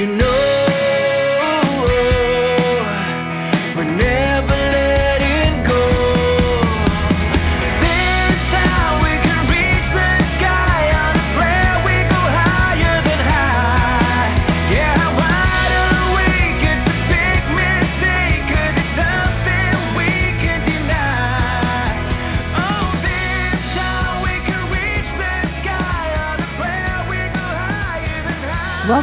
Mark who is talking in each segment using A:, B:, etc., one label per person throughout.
A: you know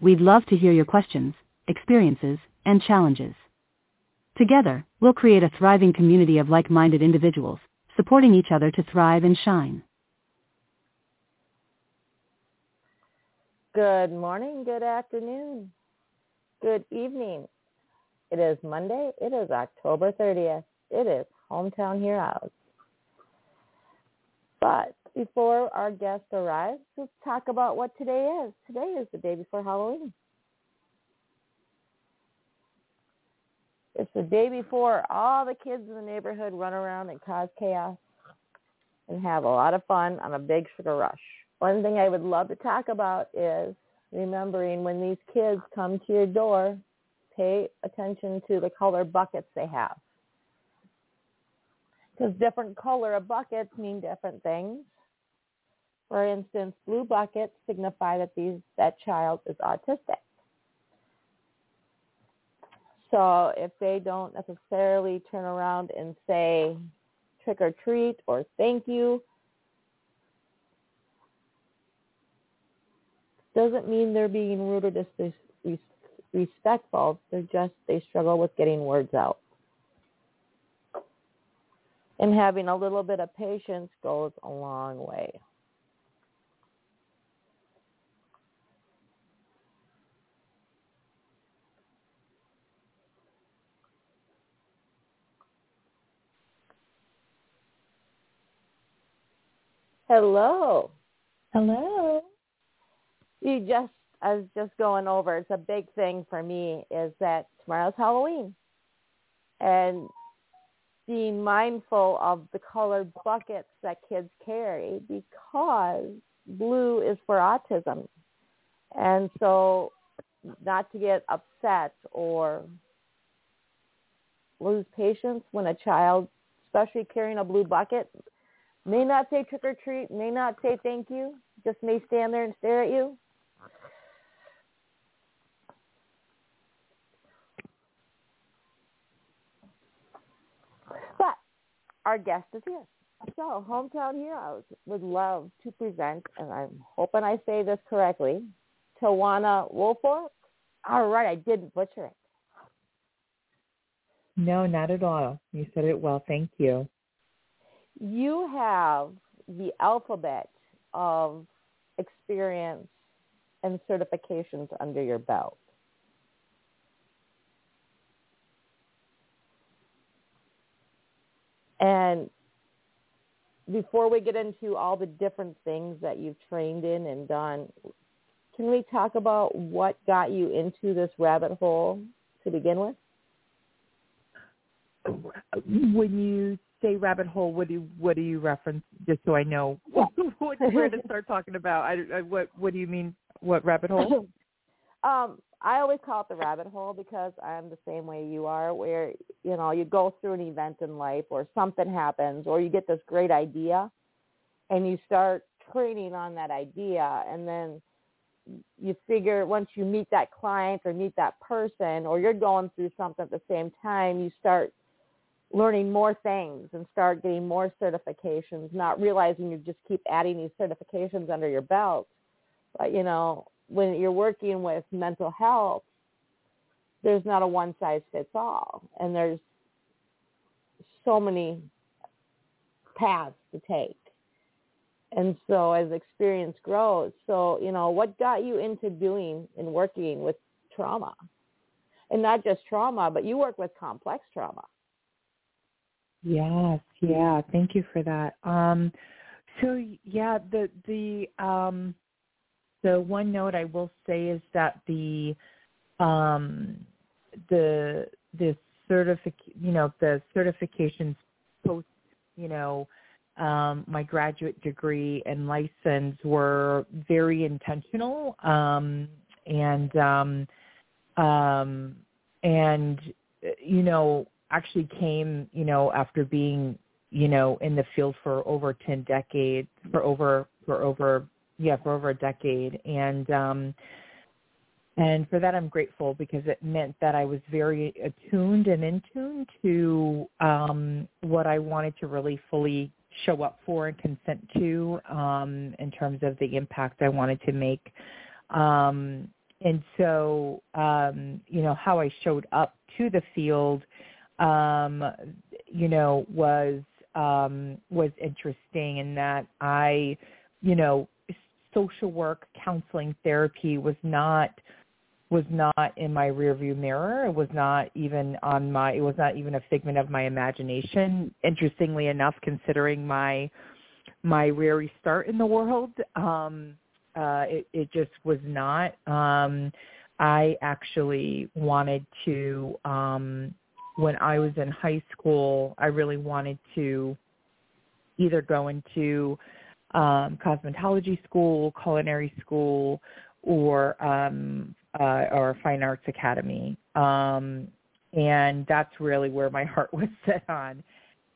B: We'd love to hear your questions, experiences, and challenges. Together, we'll create a thriving community of like-minded individuals, supporting each other to thrive and shine.
C: Good morning, good afternoon, good evening. It is Monday. It is October 30th. It is Hometown Heroes. But before our guest arrives, let's talk about what today is. Today is the day before Halloween. It's the day before all the kids in the neighborhood run around and cause chaos and have a lot of fun on a big sugar rush. One thing I would love to talk about is remembering when these kids come to your door, pay attention to the color buckets they have. Because different color of buckets mean different things. For instance, blue buckets signify that these that child is autistic. So if they don't necessarily turn around and say trick or treat or thank you, doesn't mean they're being rude or disrespectful. They're just, they struggle with getting words out. And having a little bit of patience goes a long way. Hello.
D: Hello.
C: You just, I was just going over, it's a big thing for me is that tomorrow's Halloween. And being mindful of the colored buckets that kids carry because blue is for autism. And so not to get upset or lose patience when a child, especially carrying a blue bucket, may not say trick or treat, may not say thank you, just may stand there and stare at you. But our guest is here. So, Hometown Heroes would love to present, and I'm hoping I say this correctly, Tawanna Woolfolk. All right, I didn't butcher it.
D: No, not at all. You said it well. Thank you.
C: You have the alphabet of experience and certifications under your belt. And before we get into all the different things that you've trained in and done, can we talk about what got you into this rabbit hole to begin with?
D: When you say rabbit hole, what do you, what do you reference? Just so I know what, where to start talking about. I, I, what what do you mean? What rabbit hole?
C: um, I always call it the rabbit hole because I'm the same way you are, where you know you go through an event in life, or something happens, or you get this great idea, and you start training on that idea, and then you figure once you meet that client or meet that person, or you're going through something at the same time, you start learning more things and start getting more certifications, not realizing you just keep adding these certifications under your belt. But, you know, when you're working with mental health, there's not a one size fits all. And there's so many paths to take. And so as experience grows, so, you know, what got you into doing and working with trauma. And not just trauma, but you work with complex trauma.
D: Yes, yeah. Thank you for that. Um, so yeah, the the um, the one note I will say is that the um, the the certific you know the certifications post you know um, my graduate degree and license were very intentional um, and um, um, and you know actually came you know after being you know in the field for over 10 decades for over for over yeah for over a decade. And um and for that I'm grateful because it meant that I was very attuned and in tune to um what I wanted to really fully show up for and consent to um in terms of the impact I wanted to make. Um and so um you know how I showed up to the field um you know was um was interesting in that I you know social work counseling therapy was not was not in my rearview mirror. It was not even on my it was not even a figment of my imagination. Interestingly enough, considering my my weary start in the world, um, uh, it, it just was not. Um, I actually wanted to um, when I was in high school. I really wanted to either go into um, cosmetology school, culinary school, or um, uh, or fine arts academy. Um, and that's really where my heart was set on.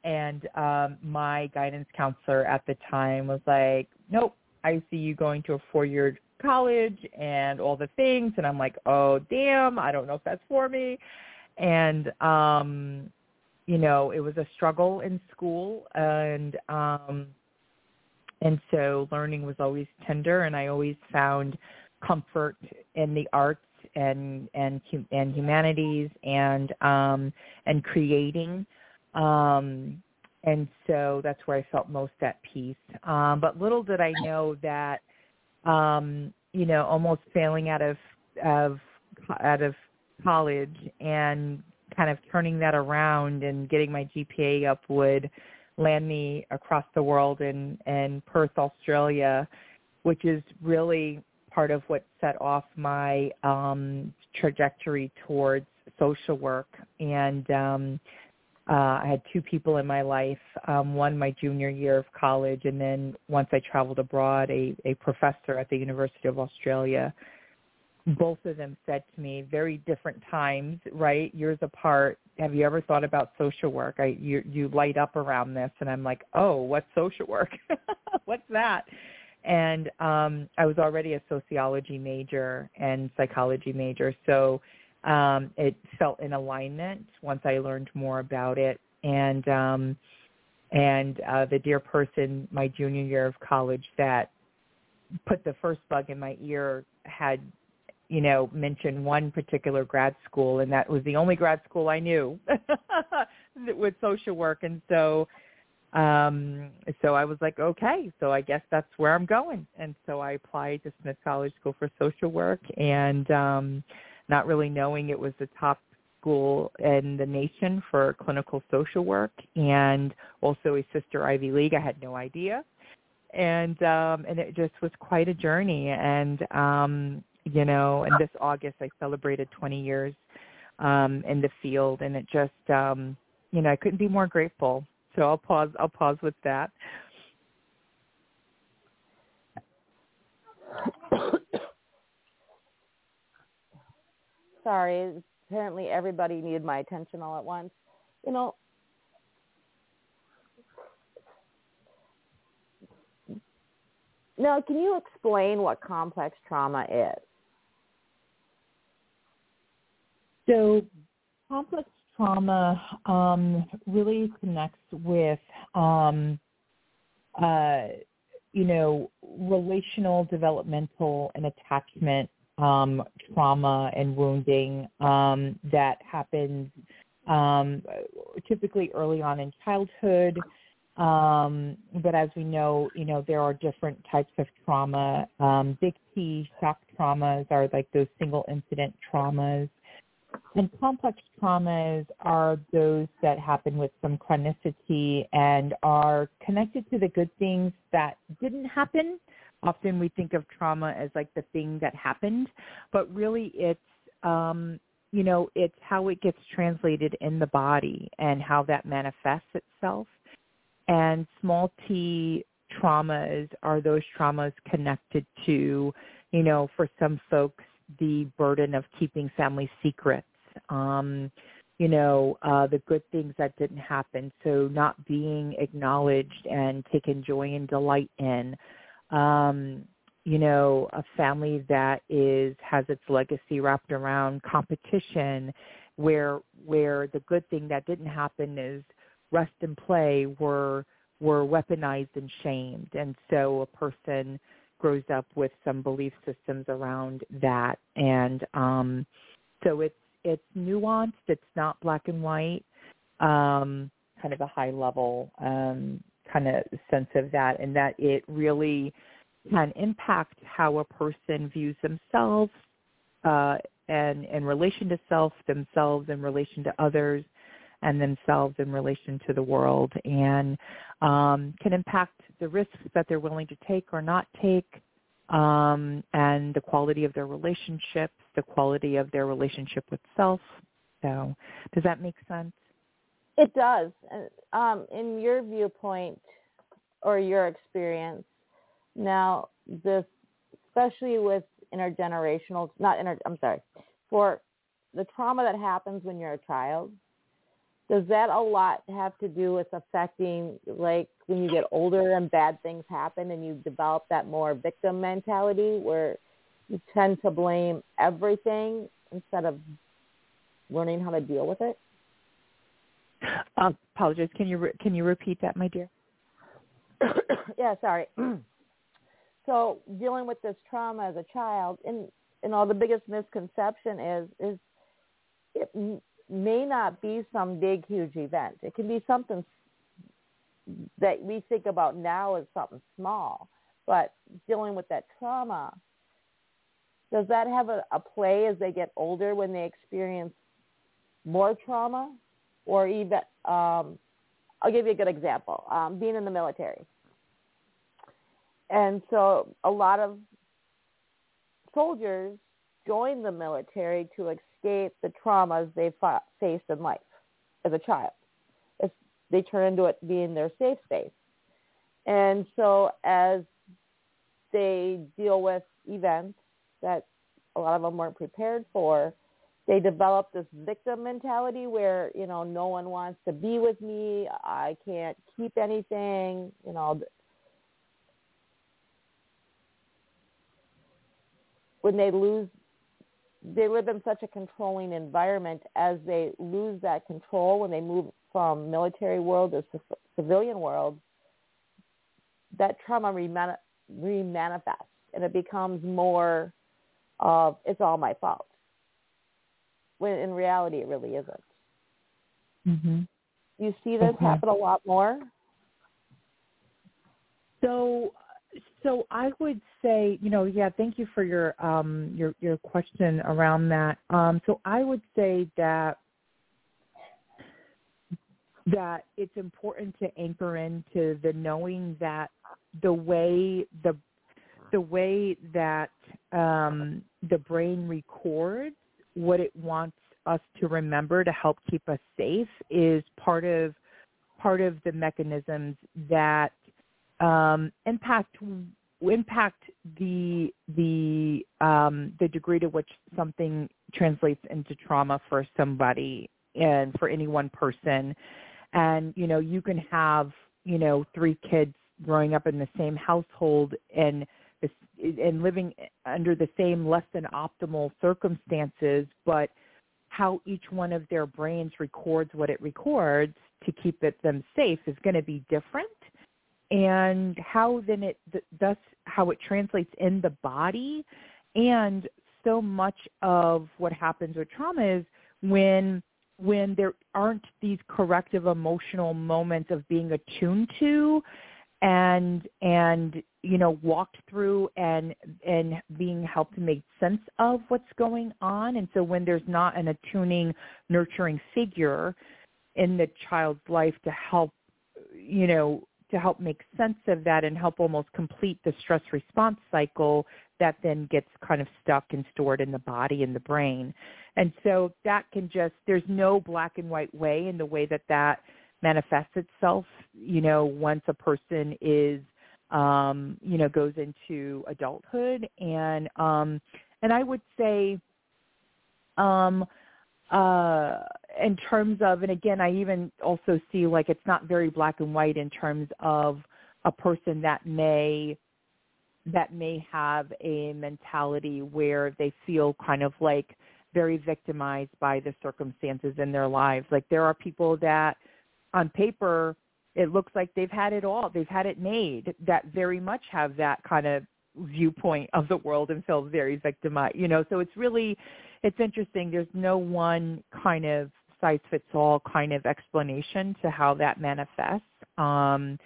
D: And um, my guidance counselor at the time was like, "Nope, I see you going to a four-year college and all the things." And I'm like, "Oh, damn, I don't know if that's for me." And um, you know, it was a struggle in school, and um, and so learning was always tender, and I always found comfort in the arts and and and humanities and um and creating. Um and so that's where I felt most at peace. Um but little did I know that um you know almost failing out of of out of college and kind of turning that around and getting my GPA up would land me across the world in in Perth, Australia, which is really part of what set off my um, trajectory towards social work. And um, uh, I had two people in my life, um, one my junior year of college, and then once I traveled abroad, a, a professor at the University of Australia. Both of them said to me, very different times, right, years apart, have you ever thought about social work? I, you, you light up around this, and I'm like, oh, what's social work? what's that? and um, I was already a sociology major and psychology major, so um, it felt in alignment once I learned more about it. And um, and uh, the dear person, my junior year of college, that put the first bug in my ear had you know mention one particular grad school, and that was the only grad school I knew with social work, and so um, so I was like, okay, so I guess that's where I'm going. And so I applied to Smith College School for Social Work and um, not really knowing it was the top school in the nation for clinical social work and also a sister Ivy League. I had no idea. And um, and it just was quite a journey. And um, you know, and this August I celebrated 20 years um, in the field, and it just um, you know I couldn't be more grateful so I'll pause. I'll pause with that.
C: Sorry, apparently everybody needed my attention all at once. You know, now can you explain what complex trauma is?
D: So complex trauma um, really connects with, um, uh, you know, relational, developmental, and attachment um, trauma and wounding um, that happens um, typically early on in childhood Um, but as we know, you know, there are different types of trauma. Um, big T shock traumas are like those single incident traumas. And complex traumas are those that happen with some chronicity and are connected to the good things that didn't happen. Often we think of trauma as like the thing that happened, but really it's, um, you know, it's how it gets translated in the body and how that manifests itself. And small t traumas are those traumas connected to, you know, for some folks, the burden of keeping family secrets, um, you know, uh, the good things that didn't happen. So not being acknowledged and taken joy and delight in. Um, you know, a family that is has its legacy wrapped around competition where where the good thing that didn't happen is rest and play were were weaponized and shamed. And so a person grows up with some belief systems around that. And um so it's it's nuanced, it's not black and white, um, kind of a high level um kind of sense of that and that it really can impact how a person views themselves uh, and in relation to self, themselves in relation to others, and themselves in relation to the world, and um, can impact the risks that they're willing to take or not take, um, and the quality of their relationships, the quality of their relationship with self. So, does that make sense?
C: It does. Um, in your viewpoint or your experience, now this, especially with intergenerational, not inter, I'm sorry, for the trauma that happens when you're a child, does that a lot have to do with affecting like when you get older and bad things happen and you develop that more victim mentality where you tend to blame everything instead of learning how to deal with it?
D: Uh, apologize. Can you re- can you repeat that, my dear?
C: yeah, sorry. so dealing with this trauma as a child, and and all the biggest misconception is is it may not be some big huge event. It can be something that we think about now as something small, but dealing with that trauma, does that have a, a play as they get older when they experience more trauma, or even um, I'll give you a good example. Um, being in the military. And so a lot of soldiers join the military to escape the traumas they fa- faced in life as a child. If they turn into it being their safe space. And so as they deal with events that a lot of them weren't prepared for, they develop this victim mentality where, you know, no one wants to be with me, I can't keep anything, you know, when they lose they live in such a controlling environment as they lose that control when they move from military world to civilian world that trauma reman- remanifests and it becomes more of it's all my fault when in reality it really isn't
D: Mm-hmm.
C: you see this
D: Okay.
C: happen a lot more
D: So, so I would say, you know, yeah, thank you for your um your your question around that. Um, so I would say that that it's important to anchor into the knowing that the way the the way that um, the brain records what it wants us to remember to help keep us safe is part of part of the mechanisms that um, impact impact the the um, the degree to which something translates into trauma for somebody and for any one person. And you know, you can have you know three kids growing up in the same household and and living under the same less than optimal circumstances, but how each one of their brains records what it records to keep it them safe is going to be different and how then it th- thus how it translates in the body. And so much of what happens with trauma is when when there aren't these corrective emotional moments of being attuned to and and you know walked through and and being helped to make sense of what's going on. And so when there's not an attuning nurturing figure in the child's life to help you know to help make sense of that and help almost complete the stress response cycle that then gets kind of stuck and stored in the body and the brain. And so that can just, there's no black and white way in the way that that manifests itself, you know, once a person is, um, you know, goes into adulthood. And, um, and I would say, um, uh, in terms of, and again, I even also see like it's not very black and white in terms of a person that may that may have a mentality where they feel kind of like very victimized by the circumstances in their lives. Like there are people that on paper it looks like they've had it all. They've had it made that very much have that kind of viewpoint of the world and feel very victimized. You know, so it's really it's interesting. There's no one kind of size fits all kind of explanation to how that manifests. Um,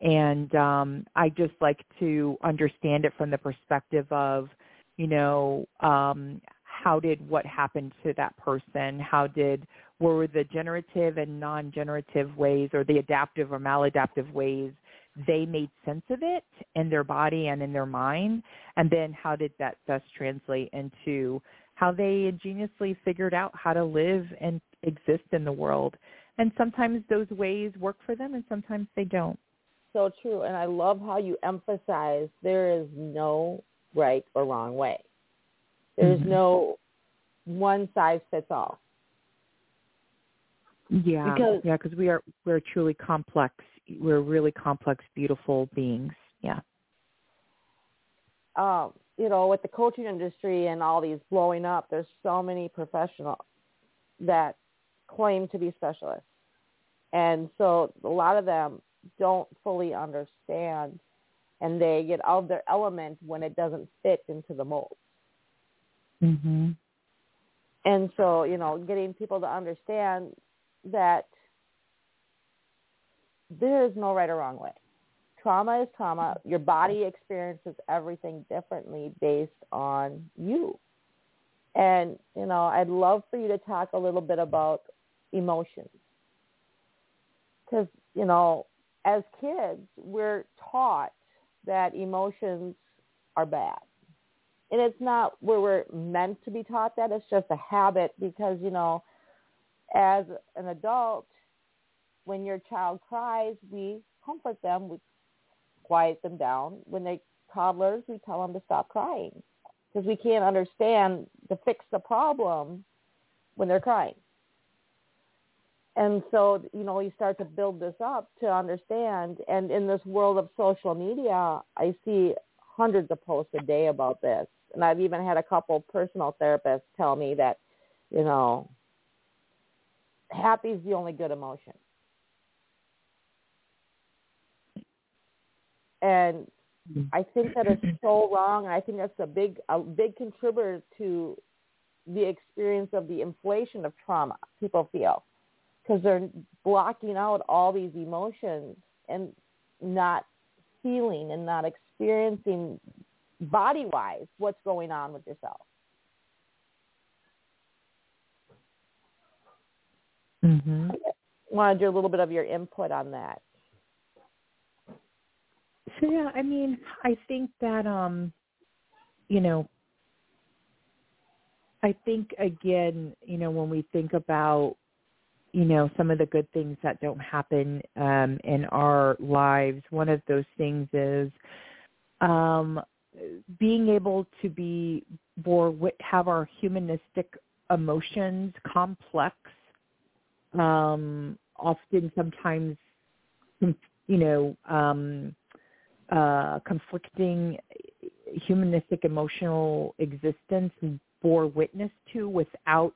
D: and um, I just like to understand it from the perspective of, you know, um, how did what happened to that person? How did were the generative and non-generative ways, or the adaptive or maladaptive ways, they made sense of it in their body and in their mind, and then how did that thus translate into how they ingeniously figured out how to live and exist in the world. And sometimes those ways work for them and sometimes they don't.
C: So true. And I love how you emphasize there is no right or wrong way. There's
D: Mhm.
C: no one size fits all.
D: Yeah,
C: Because-
D: yeah, because we are we're truly complex. We're really complex, beautiful beings. Yeah.
C: um, you know, with the coaching industry and all these blowing up, there's so many professionals that claim to be specialists. And so a lot of them don't fully understand and they get out of their element when it doesn't fit into the mold.
D: Mhm.
C: And so, you know, getting people to understand that there is no right or wrong way. Trauma is trauma. Your body experiences everything differently based on you. And, you know, I'd love for you to talk a little bit about emotions. Because, you know, as kids, we're taught that emotions are bad. And it's not where we're meant to be taught that. It's just a habit because, you know, as an adult, when your child cries, we comfort them, we quiet them down. When they're toddlers, we tell them to stop crying because we can't understand to fix the problem when they're crying. And so, you know, you start to build this up to understand. And in this world of social media, I see hundreds of posts a day about this. And I've even had a couple personal therapists tell me that, you know, happy is the only good emotion. And I think that is so wrong. I think that's a big a big contributor to the experience of the inflation of trauma people feel because they're blocking out all these emotions and not feeling and not experiencing body wise what's going on with yourself.
D: Mhm.
C: Want to do a little bit of your input on that?
D: So yeah, I mean, I think that um, you know, I think again, you know, when we think about you know some of the good things that don't happen um, in our lives, one of those things is um, being able to be more have our humanistic emotions complex, um, often sometimes, you know. Um, uh, conflicting humanistic emotional existence bore witness to without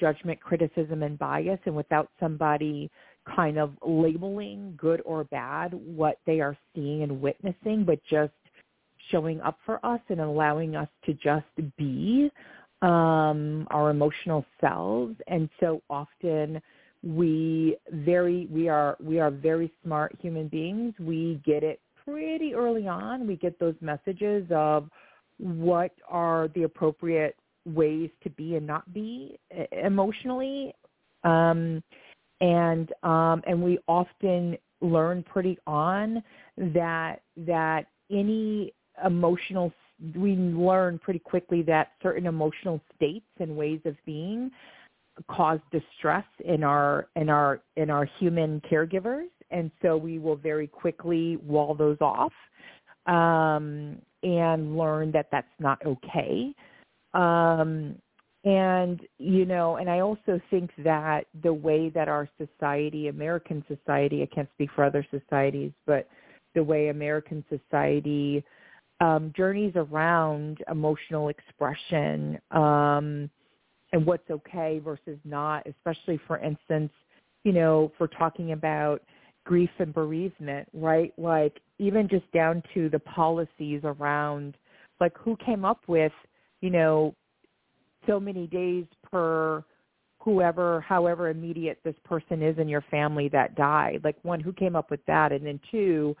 D: judgment, criticism, and bias, and without somebody kind of labeling good or bad what they are seeing and witnessing, but just showing up for us and allowing us to just be. um, our emotional selves, and so often we very we are we are very smart human beings. We get it pretty early on. We get those messages of what are the appropriate ways to be and not be emotionally, um, and um, and we often learn pretty on that that any emotional we learn pretty quickly that certain emotional states and ways of being cause distress in our in our in our human caregivers and so we will very quickly wall those off um, and learn that that's not okay. Um, and you know and i also think that the way that our society american society i can't speak for other societies but the way american society um, journeys around emotional expression um, and what's okay versus not especially for instance you know for talking about grief and bereavement right like even just down to the policies around like who came up with you know so many days per whoever, however immediate this person is in your family that died. Like one, who came up with that? And then two,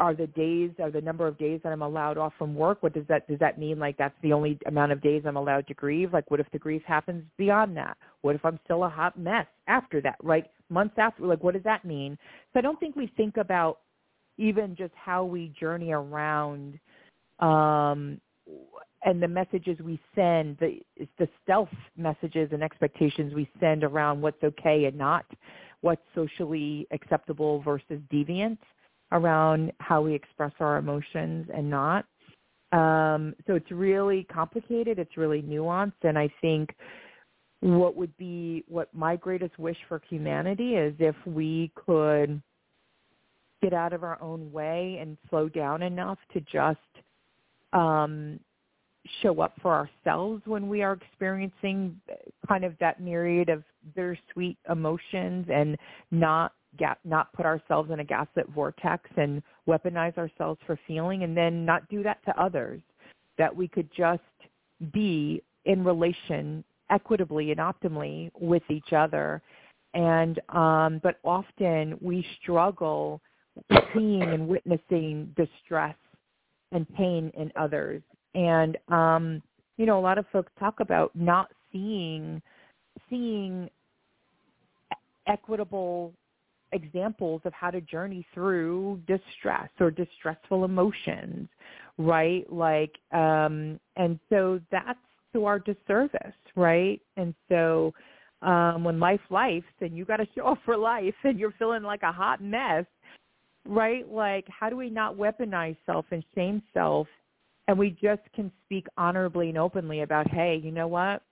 D: are the days, are the number of days that I'm allowed off from work? What does that, does that mean like that's the only amount of days I'm allowed to grieve? Like what if the grief happens beyond that? What if I'm still a hot mess after that, right? Months after, like what does that mean? So I don't think we think about even just how we journey around um and the messages we send, the the stealth messages and expectations we send around what's okay and not, what's socially acceptable versus deviant, around how we express our emotions and not. Um, so it's really complicated. It's really nuanced, and I think what would be what my greatest wish for humanity is if we could get out of our own way and slow down enough to just um, show up for ourselves when we are experiencing kind of that myriad of bittersweet emotions and not not put ourselves in a gaslit vortex and weaponize ourselves for feeling and then not do that to others. That we could just be in relation equitably and optimally with each other. And um but often we struggle seeing and witnessing distress and pain in others. And um you know a lot of folks talk about not seeing seeing equitable examples of how to journey through distress or distressful emotions right? Like um and so that's to our disservice right? And so um when life life and you got to show up for life and you're feeling like a hot mess right? Like how do we not weaponize self and shame self? And we just can speak honorably and openly about hey you know what?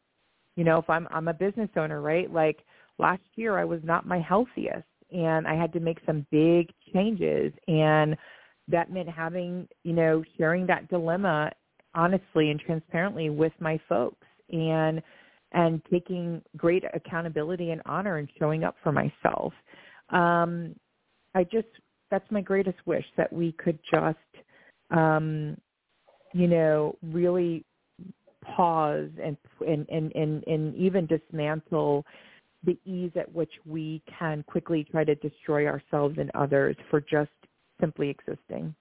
D: You know if i'm i'm a business owner right? Like last year i was not my healthiest and i had to make some big changes and that meant having you know sharing that dilemma honestly and transparently with my folks and and taking great accountability and honor and showing up for myself. Um i just that's my greatest wish that we could just um you know, really pause and and and and, and even dismantle the ease at which we can quickly try to destroy ourselves and others for just simply existing.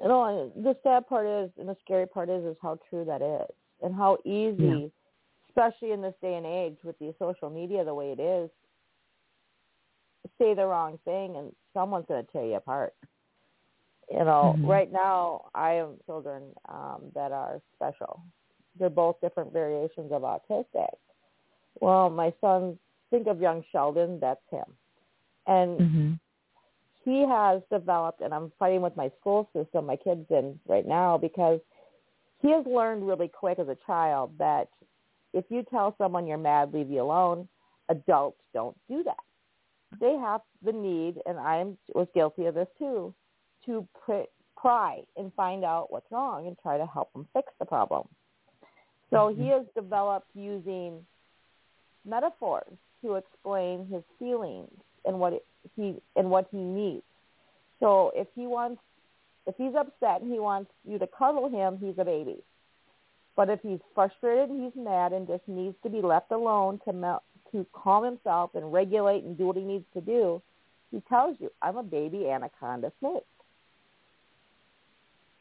C: You know, the sad part is, and the scary part is, is how true that is, and how easy, yeah. especially in this day and age with the social media the way it is, say the wrong thing and someone's going to tear you apart you know, mm-hmm. right now I have children um, that are special. They're both different variations of autistic. Well, my son, think of young Sheldon, that's him. And mm-hmm. he has developed, and I'm fighting with my school system, my kids in right now, because he has learned really quick as a child that if you tell someone you're mad, leave you alone, adults don't do that. They have the need, and I was guilty of this too, to pr- pry and find out what's wrong and try to help them fix the problem. So mm-hmm. he has developed using metaphors to explain his feelings and what he and what he needs. So if he wants, if he's upset and he wants you to cuddle him, he's a baby. But if he's frustrated, he's mad, and just needs to be left alone to mel- to calm himself and regulate and do what he needs to do, he tells you, "I'm a baby anaconda snake,"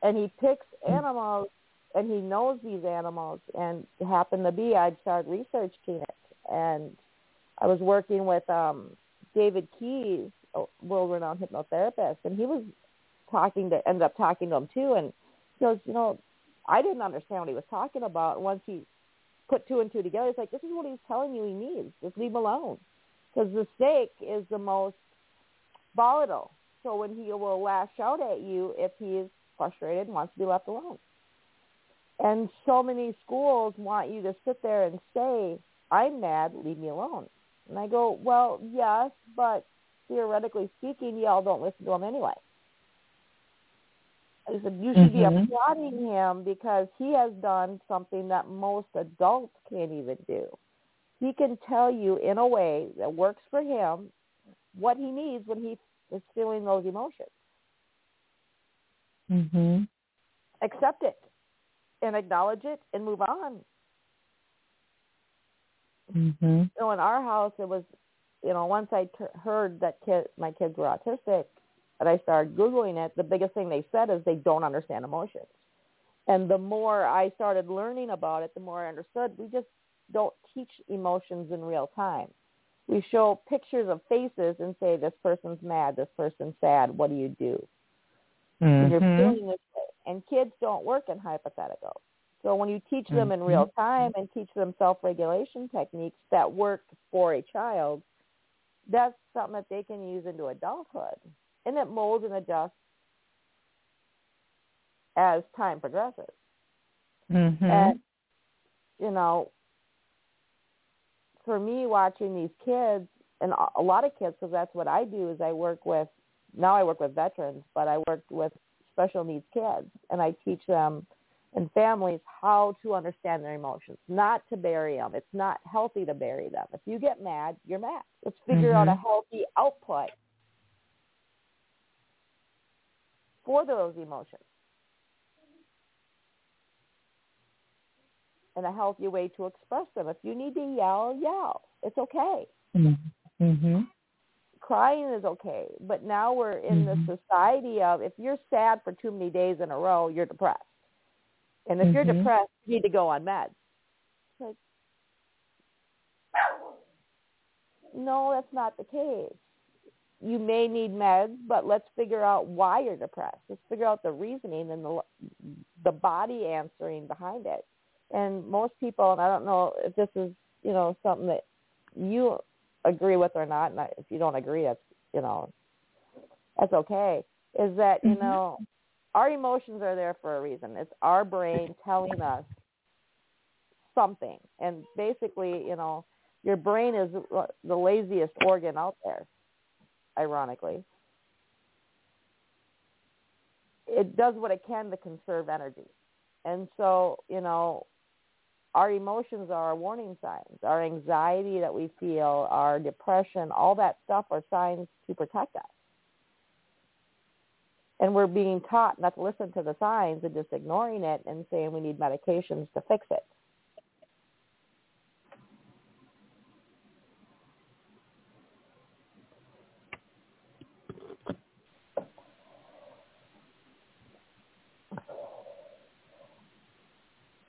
C: and he picks animals, and he knows these animals. And happened to be, I started researching it, and I was working with um, David Keys, a world-renowned hypnotherapist, and he was talking to ended up talking to him too, and he goes, you know, I didn't understand what he was talking about. Once he put two and two together, it's like this is what he's telling you he needs. Just leave him alone, because the snake is the most volatile. So when he will lash out at you if he is frustrated and wants to be left alone. And so many schools want you to sit there and say, "I'm mad, leave me alone." And I go, "Well, yes, but theoretically speaking, y'all don't listen to him anyway." I said, you should
D: Mhm.
C: be applauding him because he has done something that most adults can't even do. He can tell you in a way that works for him what he needs when he is feeling those emotions.
D: Mhm.
C: Accept it and acknowledge it and move on.
D: Mhm.
C: You know, in our house, it was, you know, once I t- heard that kid, my kids were autistic, and I started googling it, the biggest thing they said is they don't understand emotions. And the more I started learning about it, the more I understood we just don't teach emotions in real time. We show pictures of faces and say this person's mad, this person's sad. What do you do? when you're
D: Mhm.
C: feeling this way. And kids don't work in hypotheticals. So when you teach them in real time and teach them self-regulation techniques that work for a child, that's something that they can use into adulthood. And it molds and adjusts as time progresses.
D: Mhm.
C: And, you know, for me watching these kids, and a- a lot of kids, because that's what I do, is I work with, now I work with veterans, but I work with special needs kids, and I teach them and families how to understand their emotions, not to bury them. It's not healthy to bury them. If you get mad, you're mad. Let's figure out a healthy output for those emotions. and a healthy way to express them. If you need to yell, yell. It's okay.
D: Mhm.
C: Crying is okay. But now we're in
D: Mhm.
C: the society of if you're sad for too many days in a row, you're depressed. And if you're
D: Mhm.
C: depressed, you need to go on meds. It's like, no, that's not the case. You may need meds, but let's figure out why you're depressed. Let's figure out the reasoning and the the body answering behind it. And most people, and I don't know if this is, you know, something that you agree with or not, and if you don't agree, that's, you know, that's okay, is that, you
D: Mhm.
C: know, our emotions are there for a reason. It's our brain telling us something. And basically, you know, your brain is uh, the laziest organ out there, ironically. It does what it can to conserve energy. And so, you know, our emotions are our warning signs. Our anxiety that we feel, our depression, all that stuff are signs to protect us. And we're being taught not to listen to the signs and just ignoring it and saying we need medications to fix it.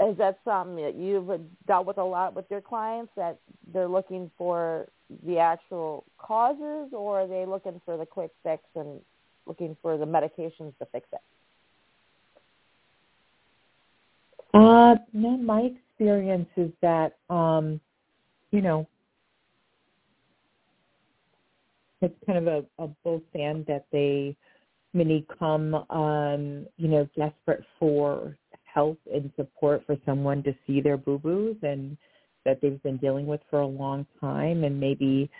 C: Is that something that you've dealt with a lot with your clients that they're looking for the actual causes or are they looking for the quick fix and looking for the medications to fix it?
D: Uh, no, my experience is that, um, you know, it's kind of a, a both and that they many come, um, you know, desperate for help and support for someone to see their boo-boos and that they've been dealing with for a long time and maybe,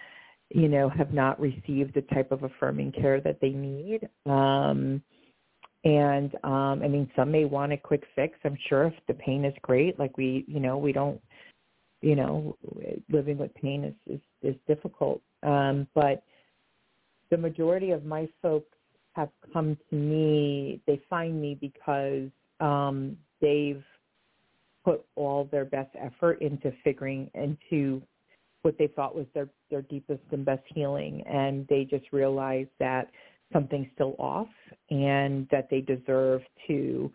D: you know, have not received the type of affirming care that they need. Um, and um, I mean, some may want a quick fix. I'm sure if the pain is great, like we, you know, we don't, you know, living with pain is is, is difficult. Um, but the majority of my folks have come to me. They find me because um, they've put all their best effort into figuring into what they thought was their their deepest and best healing and they just realized that something's still off and that they deserve to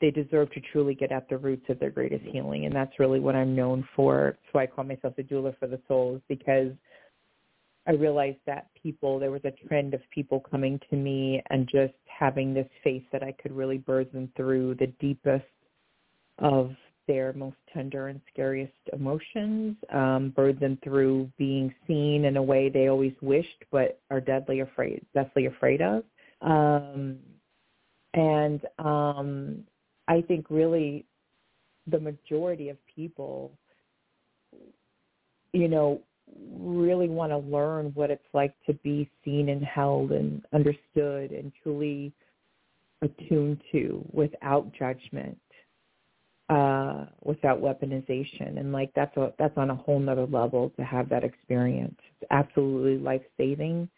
D: they deserve to truly get at the roots of their greatest healing and that's really what I'm known for. So I call myself a doula for the souls because I realized that people there was a trend of people coming to me and just having this faith that I could really them through the deepest of their most tender and scariest emotions, um, birth them through being seen in a way they always wished but are deadly afraid, deathly afraid of. Um, and um, I think really the majority of people, you know, really want to learn what it's like to be seen and held and understood and truly attuned to without judgment uh, without weaponization. And like that's a that's on a whole nother level to have that experience. It's absolutely life saving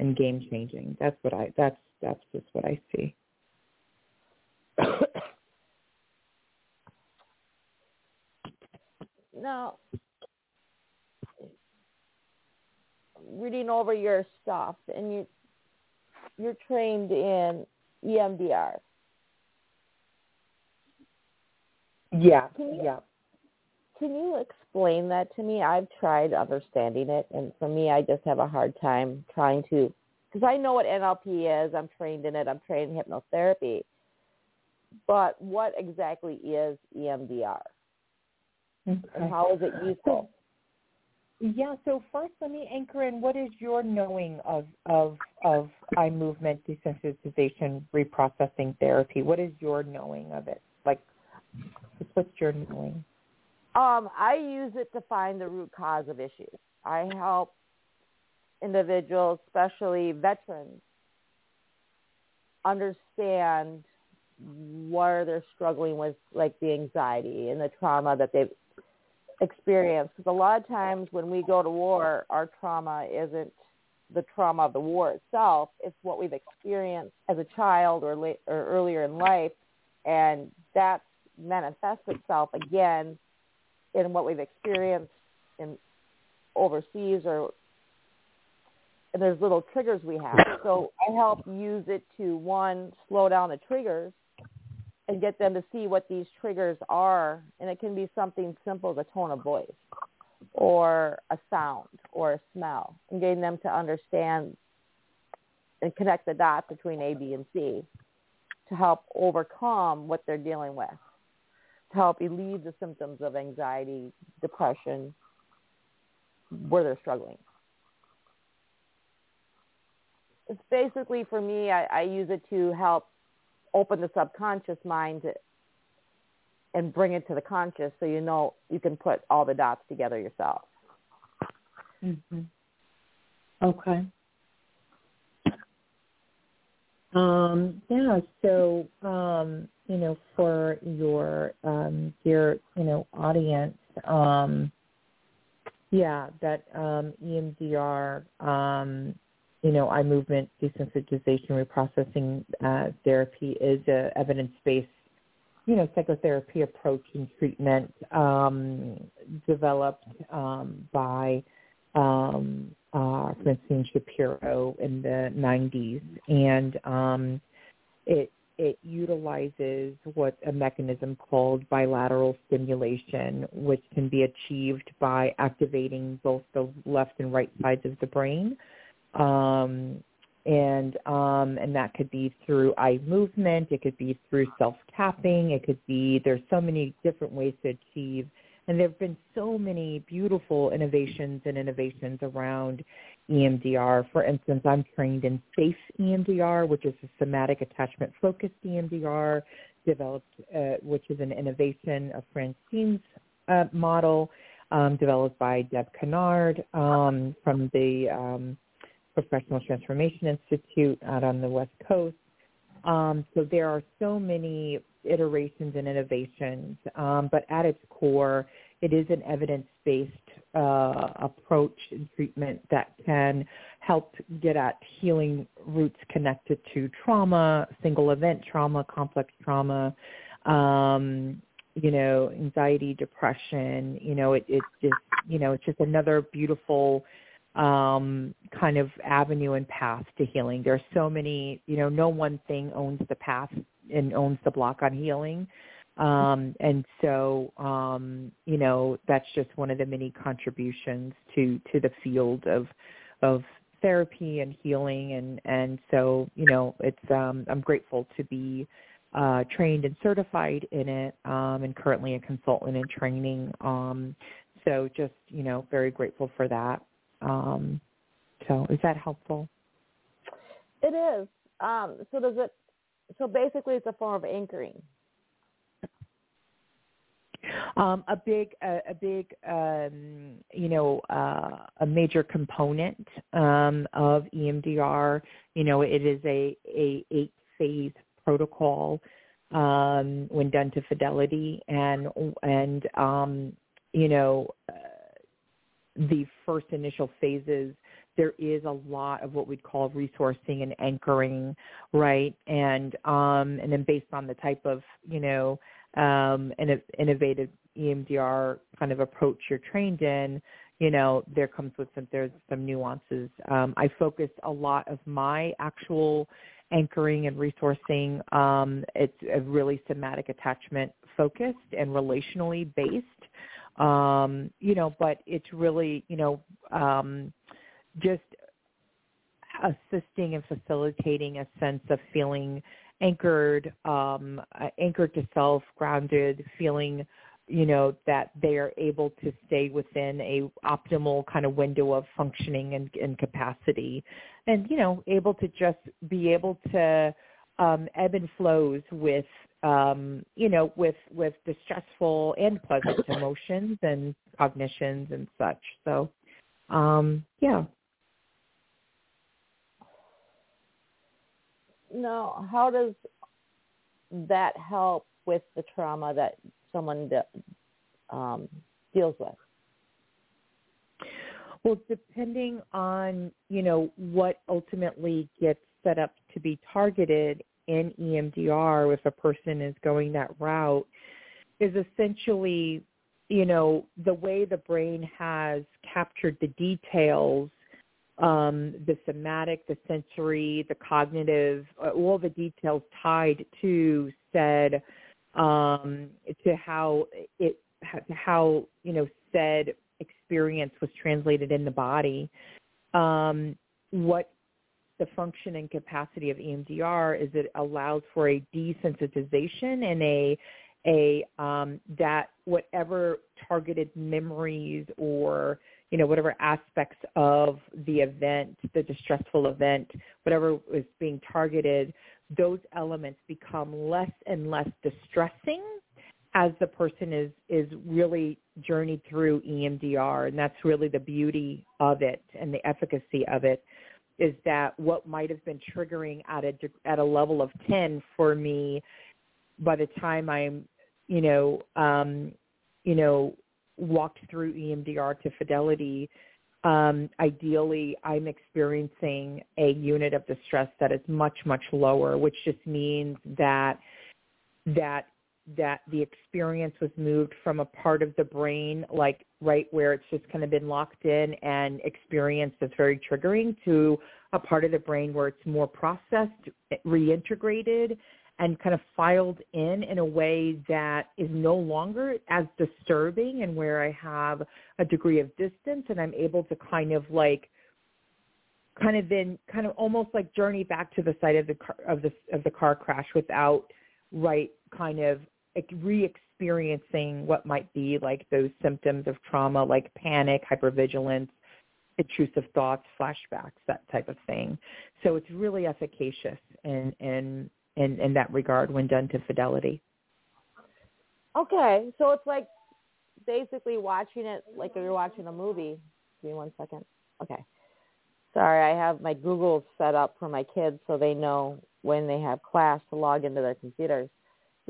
D: and game changing. That's what I that's that's just what I see.
C: now, reading over your stuff, and you you're trained in EMDR.
D: Yeah,
C: Can you-
D: yeah.
C: Can you explain that to me? I've tried understanding it, and for me, I just have a hard time trying to, because I know what NLP is. I'm trained in it. I'm trained in hypnotherapy. But what exactly is EMDR, and how is it useful?
D: Yeah, so first let me anchor in what is your knowing of of of eye movement desensitization reprocessing therapy? What is your knowing of it? Like what's your knowing?
C: Um, I use it to find the root cause of issues. I help individuals, especially veterans, understand where they're struggling with, like the anxiety and the trauma that they've experienced. Because a lot of times when we go to war, our trauma isn't the trauma of the war itself. It's what we've experienced as a child or, late, or earlier in life, and that manifests itself again in what we've experienced in overseas or and there's little triggers we have. So I help use it to one slow down the triggers and get them to see what these triggers are and it can be something simple as a tone of voice or a sound or a smell and getting them to understand and connect the dots between A, B, and C to help overcome what they're dealing with help relieve the symptoms of anxiety, depression, where they're struggling. It's basically for me, I, I use it to help open the subconscious mind and bring it to the conscious so you know you can put all the dots together yourself.
D: Mm-hmm. Okay. Um, yeah, so um, you know, for your um dear, you know, audience, um yeah, that um EMDR um you know, eye movement desensitization reprocessing uh, therapy is a evidence-based, you know, psychotherapy approach and treatment um, developed um, by um, uh, Francine Shapiro in the 90s, and um, it it utilizes what a mechanism called bilateral stimulation, which can be achieved by activating both the left and right sides of the brain um, and um, and that could be through eye movement. It could be through self tapping. It could be there's so many different ways to achieve. And there have been so many beautiful innovations and innovations around EMDR. For instance, I'm trained in SAFE EMDR, which is a somatic attachment focused EMDR, developed, uh, which is an innovation of Francine's uh, model, um, developed by Deb Kennard um, from the um, Professional Transformation Institute out on the West Coast. Um, so there are so many iterations and innovations, um, but at its core, it is an evidence-based uh, approach and treatment that can help get at healing roots connected to trauma, single event trauma, complex trauma, um, you know, anxiety, depression. You know, it it just you know it's just another beautiful um kind of avenue and path to healing. There's so many, you know, no one thing owns the path and owns the block on healing. Um and so um you know, that's just one of the many contributions to to the field of of therapy and healing and and so, you know, it's um I'm grateful to be uh trained and certified in it um and currently a consultant in training um so just, you know, very grateful for that. Um, so is that helpful?
C: It is. Um, so does it? So basically, it's a form of anchoring.
D: Um, a big, a, a big, um, you know, uh, a major component um, of EMDR. You know, it is a a eight phase protocol um, when done to fidelity, and and um, you know, uh, the first initial phases, there is a lot of what we'd call resourcing and anchoring, right? And um, and then based on the type of you know um, innovative EMDR kind of approach you're trained in, you know, there comes with some there's some nuances. Um, I focus a lot of my actual anchoring and resourcing. Um, it's a really somatic attachment focused and relationally based um, you know, but it's really, you know, um, just assisting and facilitating a sense of feeling anchored, um, uh, anchored to self, grounded, feeling, you know, that they are able to stay within a optimal kind of window of functioning and, and capacity, and you know, able to just be able to um, ebb and flows with um, you know, with with distressful and pleasant emotions and cognitions and such. So, um, yeah.
C: Now, how does that help with the trauma that someone de- um, deals with?
D: Well, depending on you know what ultimately gets set up to be targeted in EMDR if a person is going that route is essentially, you know, the way the brain has captured the details, um, the somatic, the sensory, the cognitive, uh, all the details tied to said um, to how it how you know said experience was translated in the body. Um, what the function and capacity of EMDR is it allows for a desensitization and a a um, that whatever targeted memories or you know whatever aspects of the event, the distressful event, whatever is being targeted, those elements become less and less distressing as the person is is really journeyed through EMDR, and that's really the beauty of it and the efficacy of it is that what might have been triggering at a at a level of 10 for me by the time I'm, you know, um, you know, walked through EMDR to fidelity, um, ideally I'm experiencing a unit of distress that is much, much lower, which just means that that that the experience was moved from a part of the brain like right where it's just kind of been locked in and experienced as very triggering to a part of the brain where it's more processed, reintegrated, and kind of filed in in a way that is no longer as disturbing and where I have a degree of distance and I'm able to kind of like kind of then kind of almost like journey back to the site of the car, of the of the car crash without right kind of re-experiencing what might be like those symptoms of trauma like panic hypervigilance intrusive thoughts flashbacks that type of thing. So it's really efficacious in in in, in that regard when done to fidelity
C: okay so it's like basically watching it like you're watching a movie give me one second okay sorry i have my google set up for my kids so they know when they have class to log into their computers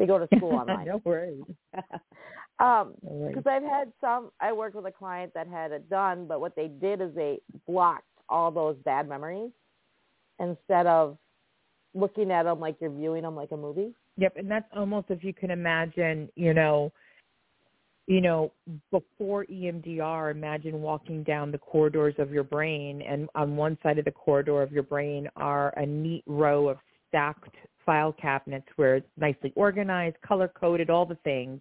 C: they go to school online.
D: no worries.
C: um, because I've had some. I worked with a client that had it done, but what they did is they blocked all those bad memories instead of looking at them like you're viewing them like a movie.
D: Yep, and that's almost if you can imagine, you know, you know, before EMDR, imagine walking down the corridors of your brain, and on one side of the corridor of your brain are a neat row of stacked file cabinets where it's nicely organized, color coded, all the things.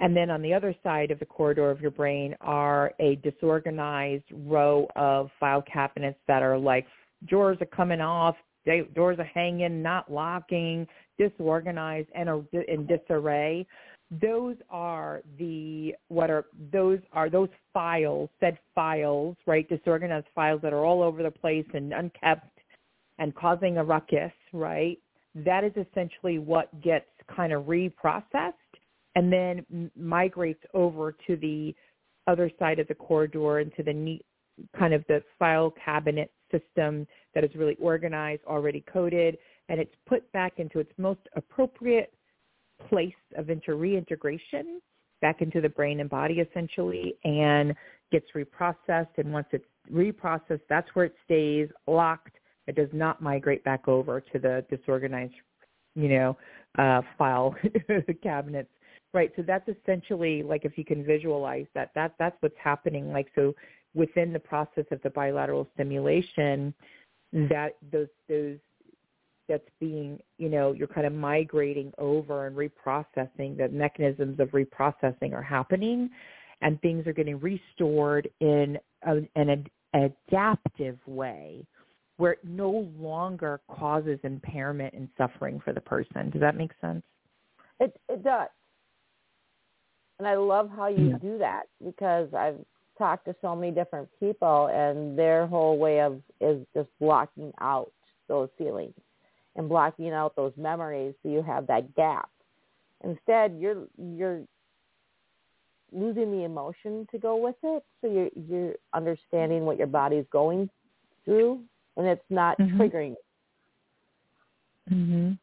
D: And then on the other side of the corridor of your brain are a disorganized row of file cabinets that are like drawers are coming off, doors are hanging, not locking, disorganized, and in disarray. Those are the what are those are those files, said files, right? Disorganized files that are all over the place and unkept and causing a ruckus, right? That is essentially what gets kind of reprocessed and then migrates over to the other side of the corridor into the neat kind of the file cabinet system that is really organized, already coded, and it's put back into its most appropriate place of inter reintegration back into the brain and body essentially and gets reprocessed. And once it's reprocessed that's where it stays locked. It does not migrate back over to the disorganized you know uh file cabinets. Right. So that's essentially like if you can visualize that that that's what's happening. Like so within the process of the bilateral stimulation that those those that's being you know you're kind of migrating over and reprocessing the mechanisms of reprocessing are happening and things are getting restored in a, an ad, adaptive way where it no longer causes impairment and suffering for the person. Does that make sense?
C: It it does. And i love how you
D: Yeah.
C: do that because i've talked to so many different people and their whole way of is just blocking out those feelings and blocking out those memories so you have that gap. Instead you're you're losing the emotion to go with it so you're you're understanding what your body's going through and it's not
D: Mhm.
C: triggering.
D: Mhm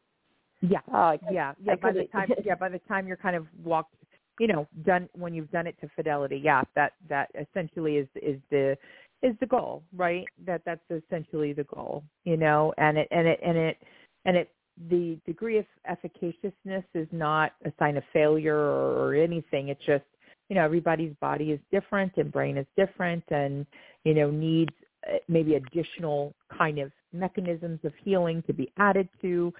D: yeah.
C: I-
D: yeah. yeah by the time yeah by the time you're kind of walked you know done when you've done it to fidelity yeah that that essentially is is the is the goal right? That that's essentially the goal you know? And it and it and it and it the degree of efficaciousness is not a sign of failure or, or anything. It's just you know everybody's body is different and brain is different and you know needs uh, maybe additional kind of mechanisms of healing to be added to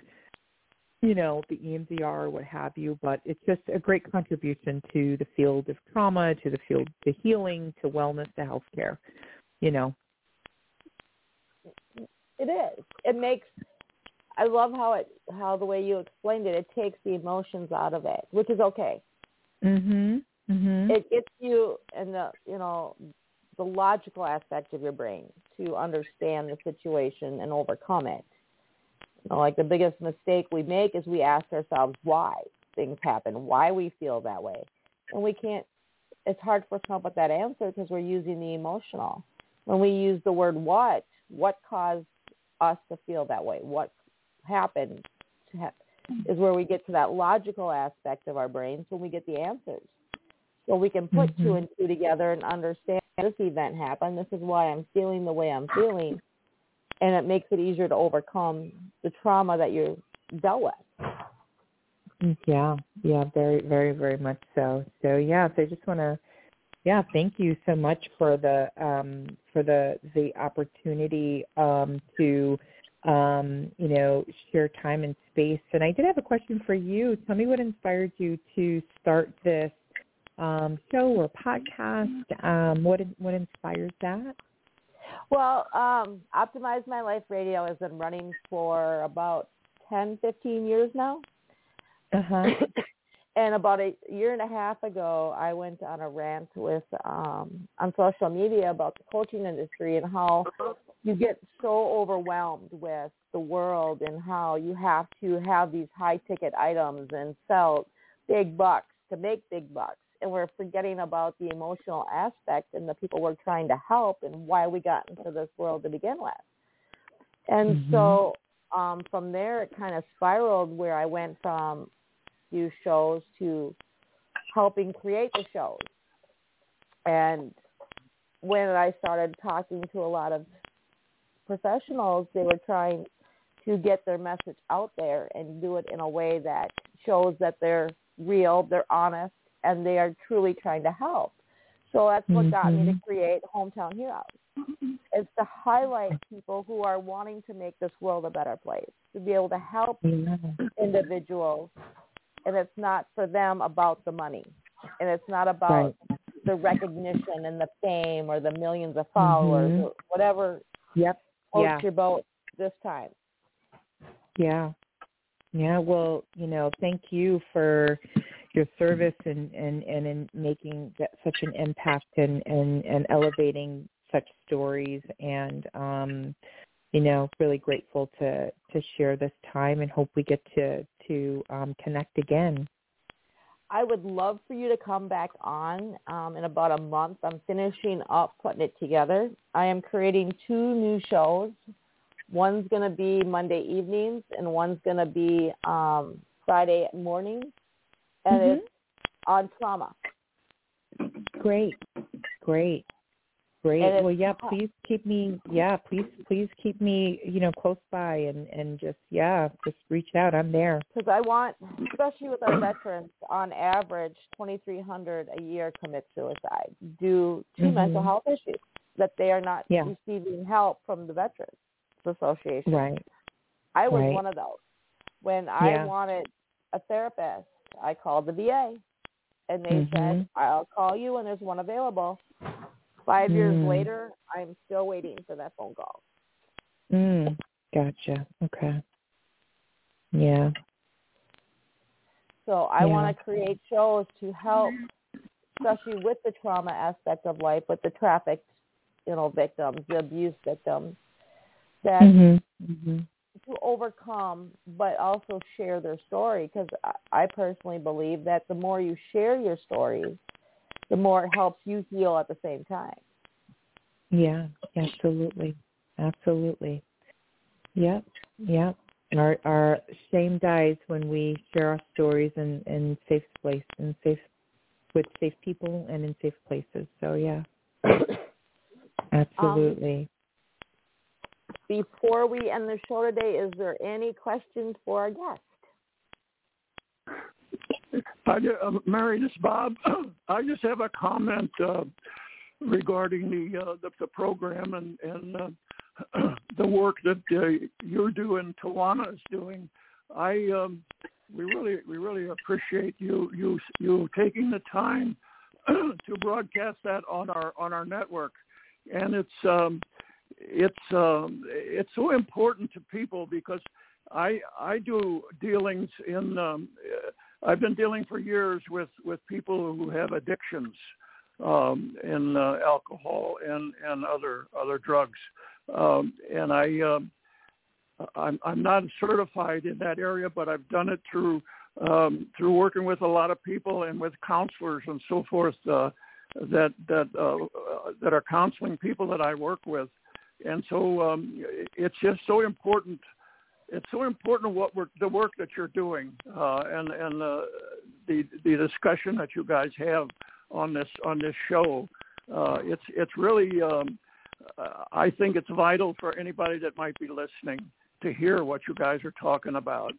D: you know, the EMDR or what have you, but it's just a great contribution to the field of trauma, to the field to healing, to wellness, to healthcare. You know.
C: It is. It makes. I love how it how the way you explained it. It takes the emotions out of it, which is okay.
D: Mhm. Mhm.
C: It gets you in the you know the logical aspect of your brain to understand the situation and overcome it. You know, like the biggest mistake we make is we ask ourselves why things happen, why we feel that way, and we can't. It's hard for us to come up with that answer because we're using the emotional. When we use the word what, what caused us to feel that way? What happened to ha- is where we get to that logical aspect of our brains when we get the answers. So we can put two
D: Mhm.
C: and two together and understand this event happened. This is why I'm feeling the way I'm feeling. And it makes it easier to overcome the trauma that you dealt with.
D: Yeah. Yeah. Very. Very. Very much so. So yeah. So I just want to. Yeah. Thank you so much for the um, for the the opportunity um, to um, you know share time and space. And I did have a question for you. Tell me what inspired you to start this um, show or podcast. Um, what what inspires that?
C: Well, um, Optimize My Life Radio has been running for about 10, 15 years now.
D: Uh huh.
C: and about a year and a half ago, I went on a rant with um, on social media about the coaching industry and how you get so overwhelmed with the world and how you have to have these high ticket items and sell big bucks to make big bucks. And we're forgetting about the emotional aspect and the people we're trying to help and why we got into this world to begin with. And
D: Mhm.
C: so um, from there, it kind of spiraled where I went from few shows to helping create the shows. And when I started talking to a lot of professionals, they were trying to get their message out there and do it in a way that shows that they're real, they're honest, and they are truly trying to help. So that's what got me to
D: Mhm.
C: create Hometown Heroes. It's to highlight people who are wanting to make this world a better place, to be able to help individuals, and it's not for them about the money, and it's not about the recognition and the fame or the millions of followers
D: Mhm.
C: or whatever
D: Yep.
C: floats
D: Yeah.
C: your boat this time.
D: Yeah. Yeah. Well, you know, thank you for your service and, and, and in making that such an impact and, and, and elevating such stories and um you know, really grateful to to share this time and hope we get to to um connect again.
C: I would love for you to come back on um, in about a month. I'm finishing up putting it together. I am creating two new shows. One's going to be Monday evenings, and one's going to be um, Friday mornings, and
D: Mhm.
C: it's on trauma.
D: Great. Great. Great. Well, yeah, please keep me, yeah, please, please keep me, you know, close by and, and just, yeah, just reach out. I'm there.
C: Because I want, especially with our veterans, on average, 2,300 a year commit suicide due to
D: Mhm.
C: mental health issues that they are not
D: Yeah.
C: receiving help from the Veterans Association.
D: Right.
C: I was
D: Right.
C: one of those. When I
D: Yeah.
C: wanted a therapist, I called the VA, and they said,
D: Mhm.
C: "I'll call you when there's one available." Five years
D: Mm.
C: later, I'm still waiting for that phone call.
D: Mm. Gotcha. Okay. Yeah.
C: So I
D: Yeah.
C: want to create shows to help, especially with the trauma aspect of life, with the trafficked, you know, victims, the abuse victims, that
D: Mhm. Mhm.
C: To overcome, but also share their story. Because I, personally believe that the more you share your stories, the more it helps you heal at the same time.
D: Yeah. Absolutely. Absolutely. Yep. Yep. Our our shame dies when we share our stories in in safe place in safe with safe people and in safe places. So yeah. Absolutely.
C: Before we end the show today, is there any questions for our guest?
E: I, uh, Mary, this is Bob. I just have a comment uh, regarding the, uh, the the program and and uh, the work that uh, you're doing, Tawanna is doing. I um, we really we really appreciate you you you taking the time to broadcast that on our on our network, and it's um, it's um, it's so important to people because I I do dealings in um, I've been dealing for years with with people who have addictions um, in uh, alcohol and and other other drugs, um, and I. Um, I'm, I'm not certified in that area, but I've done it through um, through working with a lot of people and with counselors and so forth uh, that that uh, that are counseling people that I work with, and so um, it's just so important. It's so important what we're, the work that you're doing uh, and and uh, the the discussion that you guys have on this on this show. Uh, it's it's really um, I think it's vital for anybody that might be listening to hear what you guys are talking about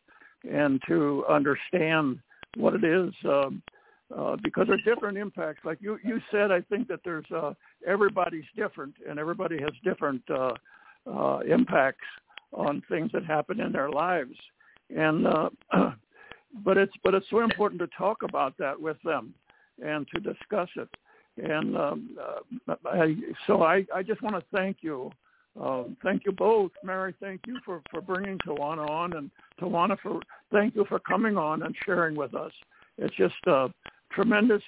E: and to understand what it is uh, because there are different impacts. Like you, you said, I think that there's uh, everybody's different and everybody has different uh, uh, impacts on things that happen in their lives. And uh, but it's but it's so important to talk about that with them and to discuss it. And um, uh, I, so I, I just want to thank you um, thank you both, Mary. Thank you for, for bringing Tawanna on, and Tawanna for thank you for coming on and sharing with us. It's just uh, tremendous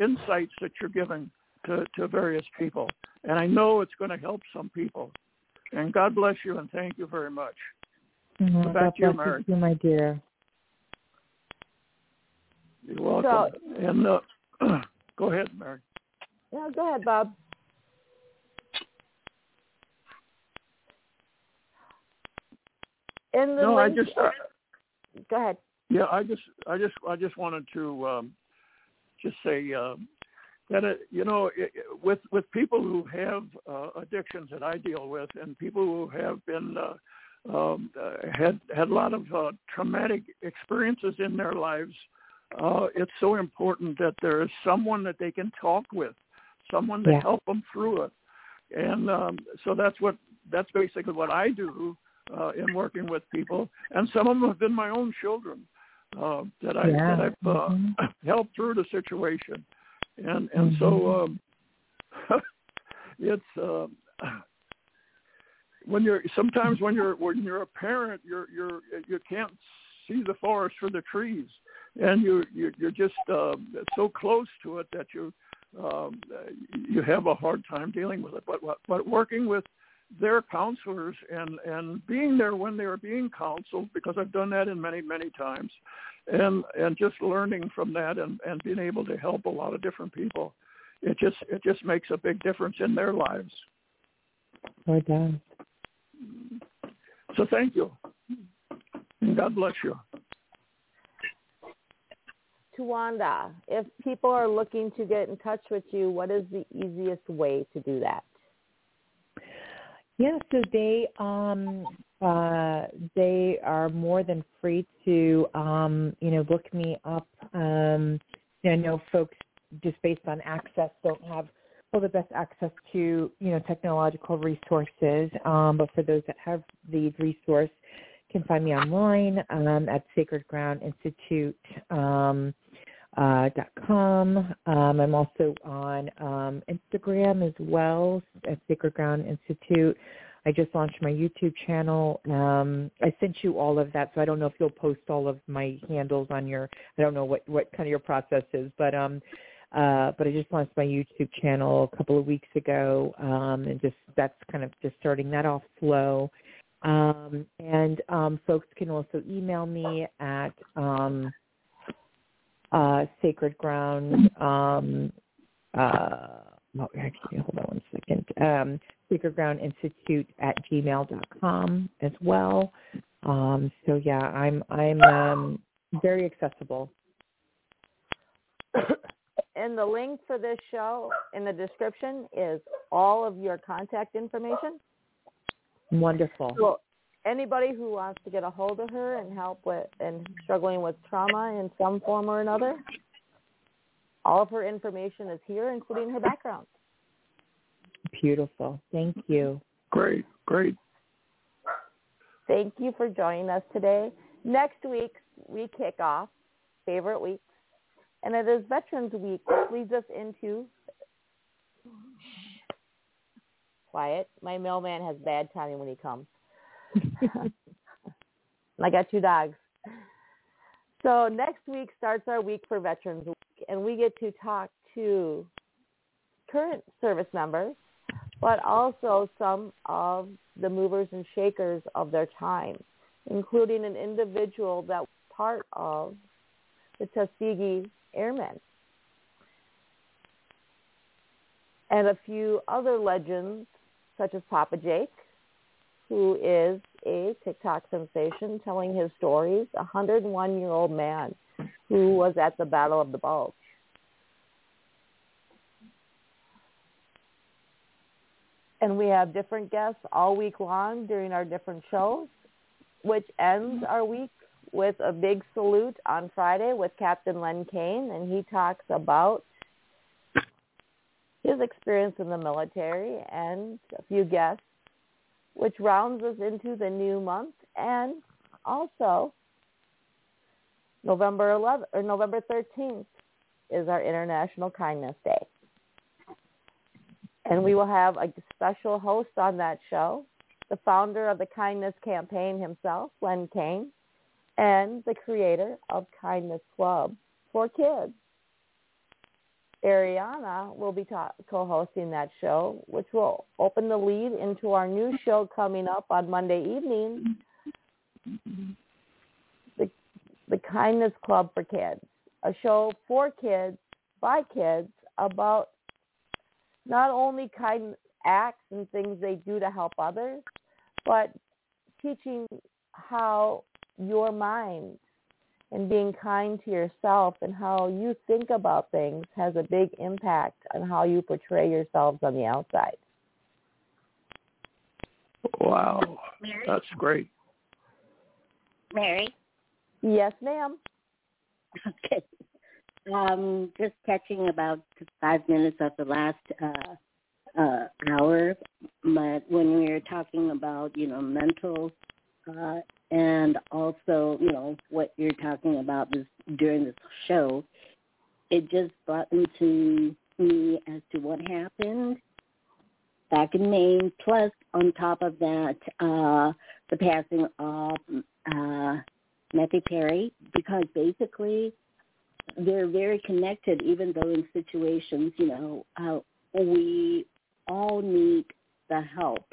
E: insights that you're giving to, to various people, and I know it's going to help some people. And God bless you, and thank you very much.
D: Mhm.
E: back
D: God
E: to you,
D: bless
E: Mary.
D: you, my dear.
E: You're welcome. and uh, go ahead, Mary.
C: Yeah, go ahead, Bob. In the
E: No, I just uh,
C: go ahead.
E: Yeah, I just, I just, I just wanted to um, just say um, that it, you know, it, it- with with people who have uh, addictions that I deal with, and people who have been uh, um, uh, had had a lot of uh, traumatic experiences in their lives, uh, it's so important that there is someone that they can talk with, someone to
D: Yeah.
E: help them through it. And um, so that's what that's basically what I do uh, in working with people. And some of them have been my own children uh, that I
D: Yeah.
E: that I've uh,
D: Mhm.
E: helped through the situation. And and so um, it's. Uh, when you're sometimes when you're when you're a parent you're you're you can't see the forest for the trees and you, you you're just uh, so close to it that you um, you have a hard time dealing with it but but working with their counselors and and being there when they are being counseled because I've done that in many many times and and just learning from that and and being able to help a lot of different people it just it just makes a big difference in their lives
D: Sure does.
E: so thank you. And God bless you.
C: Tawanda, if people are looking to get in touch with you, what is the easiest way to do that?
D: Yeah, so they um uh they are more than free to um, you know, look me up. Um you know, I know folks just based on access don't have all the best access to, you know, technological resources. Um, but for those that have the resource can find me online um, at Sacred Ground Institute um, uh, com. Um, I'm also on um, Instagram as well at Sacred Ground Institute. I just launched my YouTube channel. Um, I sent you all of that, so I don't know if you'll post all of my handles on your. I don't know what what kind of your process is, but um, uh, but I just launched my YouTube channel a couple of weeks ago, um, and just that's kind of just starting that off slow. Um, and um, folks can also email me at um, uh, Sacred Ground. Um, uh, well, actually, hold on one second. Um, Sacred Ground Institute at gmail.com as well. Um, so yeah, I'm I'm um, very accessible.
C: And the link for this show in the description is all of your contact information.
D: Wonderful.
C: So anybody who wants to get a hold of her and help with and struggling with trauma in some form or another, all of her information is here, including her background.
D: Beautiful. Thank you.
E: Great, great.
C: Thank you for joining us today. Next week, we kick off favorite weeks, and it is Veterans Week, which leads us into quiet. My mailman has bad timing when he comes. I got two dogs. So next week starts our week for Veterans Week, and we get to talk to current service members, but also some of the movers and shakers of their time, including an individual that was part of the Tuskegee Airmen and a few other legends such as Papa Jake, who is a TikTok sensation telling his stories, a 101-year-old man who was at the Battle of the Bulge. And we have different guests all week long during our different shows, which ends our week with a big salute on Friday with Captain Len Kane, and he talks about his experience in the military and a few guests, which rounds us into the new month and also November 11th or November 13th is our International Kindness Day. And we will have a special host on that show, the founder of the Kindness Campaign himself, Len Kane, and the creator of Kindness Club for Kids. Ariana will be ta- co-hosting that show, which will open the lead into our new show coming up on Monday evening, the, the Kindness Club for Kids, a show for kids, by kids, about not only kind acts and things they do to help others, but teaching how your mind and being kind to yourself and how you think about things has a big impact on how you portray yourselves on the outside.
E: Wow, that's great.
F: Mary.
C: Yes, ma'am.
F: Okay. Um, just catching about five minutes of the last uh, uh, hour, but when we were talking about, you know, mental uh, and also, you know, what you're talking about this during this show, it just brought into me as to what happened back in Maine. Plus, on top of that, uh, the passing of uh, Matthew Perry, because basically they're very connected, even though in situations, you know, uh, we all need the help,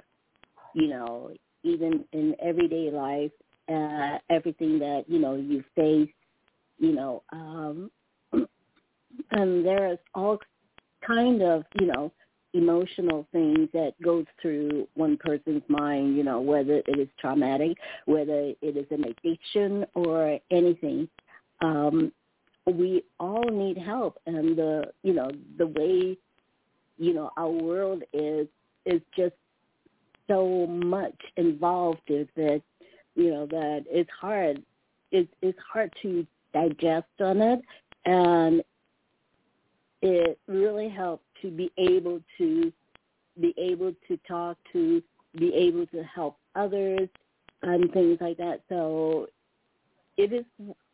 F: you know, even in everyday life, uh, everything that, you know, you face, you know, um, and there's all kind of, you know, emotional things that goes through one person's mind, you know, whether it is traumatic, whether it is an addiction or anything. Um, we all need help and the you know, the way, you know, our world is is just so much involved with it, you know, that it's hard it's it's hard to digest on it and it really helps to be able to be able to talk to be able to help others and things like that. So it is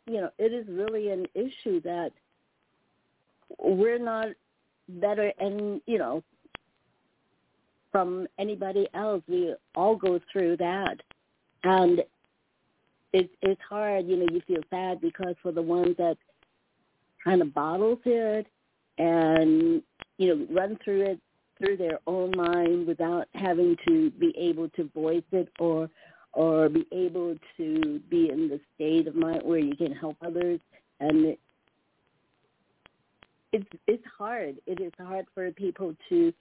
F: you know, it is really an issue that we're not better and you know from anybody else. We all go through that. And it's it's hard, you know, you feel sad because for the ones that kind of bottles it and you know run through it through their own mind without having to be able to voice it or or be able to be in the state of mind where you can help others. And it, it's it's hard. It is hard for people to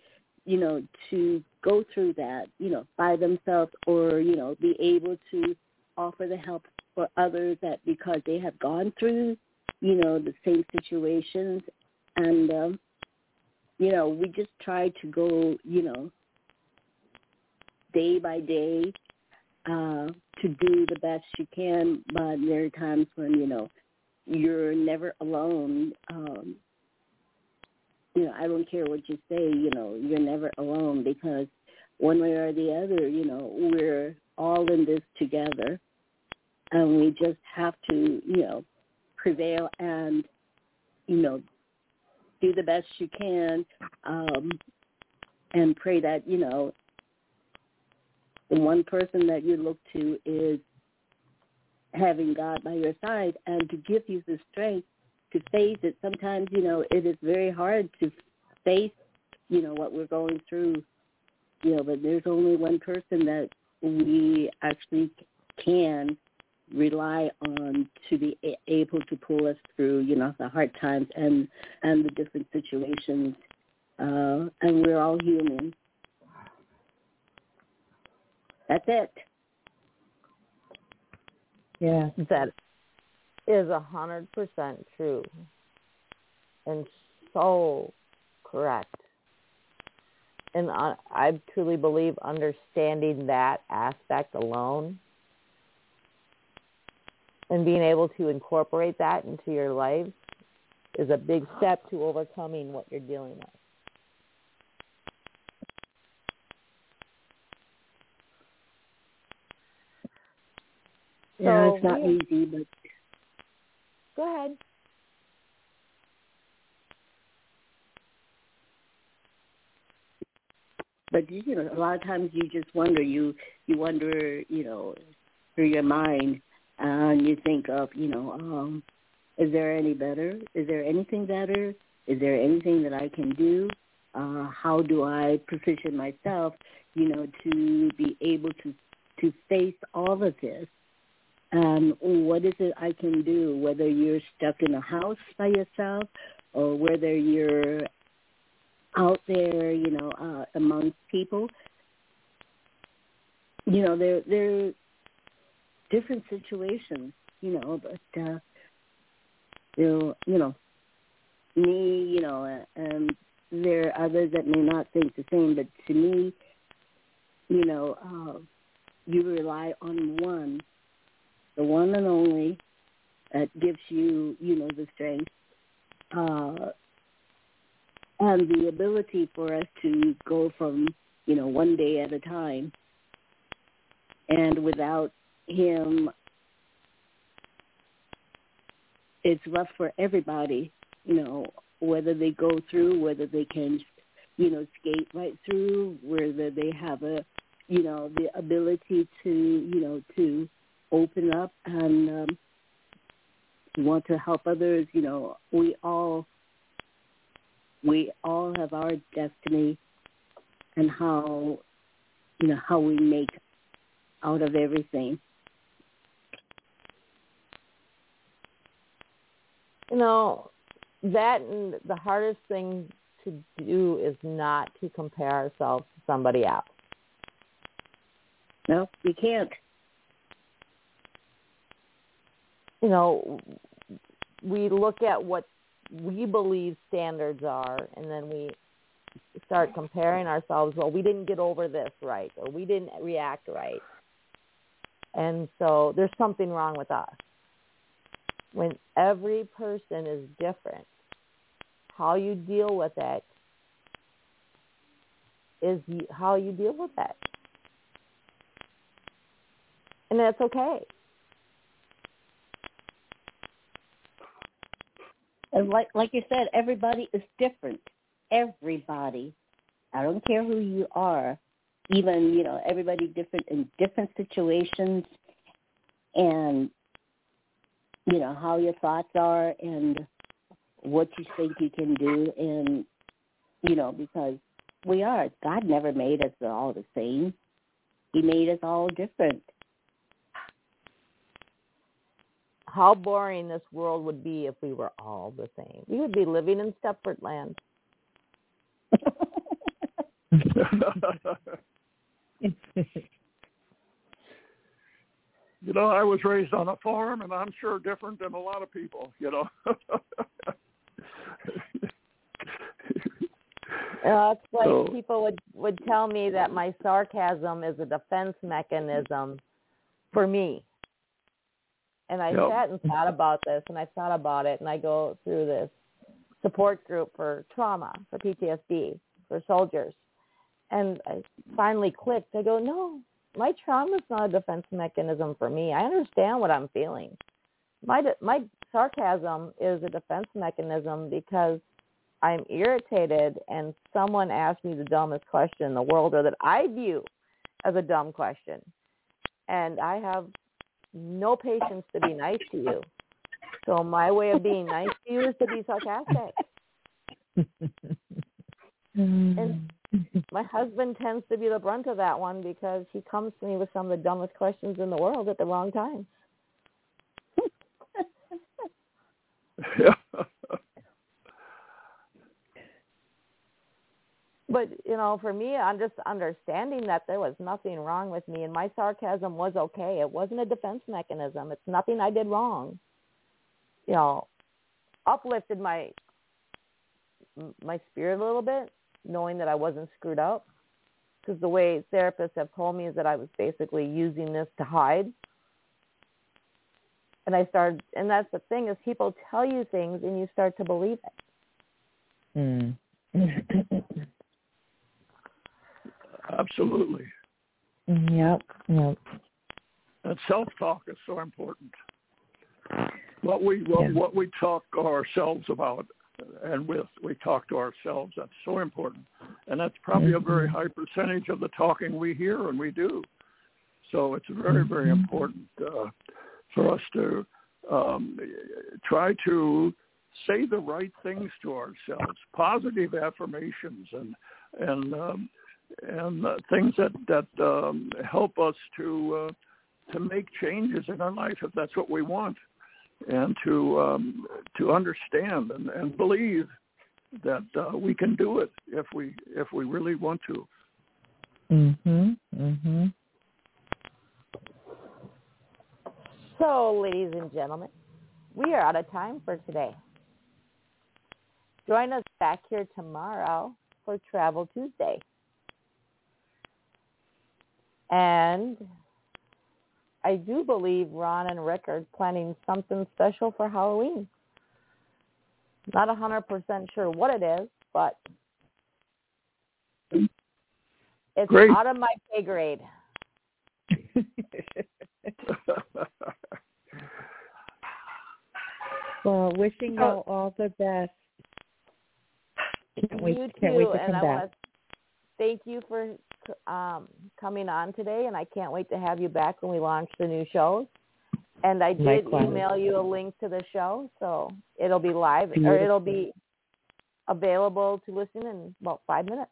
F: you know to go through that you know by themselves or you know be able to offer the help for others that because they have gone through you know the same situations. And um you know we just try to go you know day by day uh to do the best you can. But there are times when you know you're never alone um you know i don't care what you say you know you're never alone because one way or the other you know we're all in this together. And we just have to you know prevail and you know do the best you can um and pray that you know the one person that you look to is having God by your side and to give you the strength to face it. Sometimes, you know, it is very hard to face, you know, what we're going through, you know, but there's only one person that we actually can rely on to be able to pull us through, you know, the hard times and and the different situations. Uh, and we're all human. That's it.
D: Yeah.
C: That is a hundred percent true, and so correct. And I, I truly believe understanding that aspect alone and being able to incorporate that into your life is a big step to overcoming what you're dealing with.
F: Yeah, it's not
C: we-
F: easy, but
C: Go ahead.
F: but you know, a lot of times you just wonder. You you wonder, you know, through your mind, and you think of, you know, um, is there any better? Is there anything better? Is there anything that I can do? Uh, how do I position myself, you know, to be able to to face all of this? Um, what is it I can do? Whether you're stuck in a house by yourself, or whether you're out there, you know, uh, amongst people. You know, there are different situations, you know, but uh, you you know, me, you know, uh, and there are others that may not think the same, but to me, you know, uh, you rely on one the one and only that gives you, you know, the strength uh, and the ability for us to go from, you know, one day at a time. And without him, it's rough for everybody, you know, whether they go through, whether they can, you know, skate right through, whether they have a, you know, the ability to, you know, to open up and um, want to help others. You know, we all we all have our destiny and how you know how we make out of everything.
C: You know, that and the hardest thing to do is not to compare ourselves to somebody else.
F: No, we can't.
C: You know, we look at what we believe standards are, and then we start comparing ourselves. Well, we didn't get over this right, or we didn't react right, and so there's something wrong with us. When every person is different, how you deal with it is how you deal with it, and that's okay.
F: And like like you said, everybody is different. Everybody. I don't care who you are. Even, you know, everybody different in different situations and you know, how your thoughts are and what you think you can do and you know, because we are. God never made us all the same. He made us all different.
C: How boring this world would be if we were all the same. We would be living in separate land.
E: you know, I was raised on a farm, and I'm sure different than a lot of people. You know.
C: Uh, it's like
E: So-
C: people would would tell me that my sarcasm is a defense mechanism for me. And I
E: Yep.
C: sat and thought about this, and I thought about it, and I go through this support group for trauma, for PTSD, for soldiers, and I finally clicked. I go, no, my trauma is not a defense mechanism for me. I understand what I'm feeling. My my sarcasm is a defense mechanism because I'm irritated and someone asked me the dumbest question in the world or that I view as a dumb question. And I have no patience to be nice to you. So my way of being nice to you is to be sarcastic. And my husband tends to be the brunt of that one because he comes to me with some of the dumbest questions in the world at the wrong time.
E: yeah.
C: But you know, for me, I'm just understanding that there was nothing wrong with me, and my sarcasm was okay. It wasn't a defense mechanism. It's nothing I did wrong. You know, uplifted my my spirit a little bit, knowing that I wasn't screwed up. Because the way therapists have told me is that I was basically using this to hide. And I started, and that's the thing is people tell you things and you start to believe it.
D: Mm.
E: Absolutely.
D: yep. Yep.
E: That self-talk is so important. What we what,
D: Yeah.
E: what we talk ourselves about and with we talk to ourselves. That's so important, and that's probably a very high percentage of the talking we hear and we do. So it's very very
D: Mhm.
E: important uh, for us to um, try to say the right things to ourselves, positive affirmations, and and um, and uh, things that that um, help us to uh, to make changes in our life if that's what we want, and to um, to understand and, and believe that uh, we can do it if we if we really want to.
D: Mhm. Mhm.
C: So, ladies and gentlemen, we are out of time for today. Join us back here tomorrow for Travel Tuesday. And I do believe Ron and Rick are planning something special for Halloween. Not a hundred percent sure what it is, but it's
E: Great.
C: out of my pay grade.
D: well, wishing you
C: Oh.
D: all, all the best. Can't wait,
C: you
D: can't wait to
C: and
D: come
C: I
D: back.
C: want to thank you for um, coming on today, and I can't wait to have you back when we launch the new shows. And I did
D: Likewise.
C: email you a link to the show, so it'll be live or it'll be available to listen in about five minutes.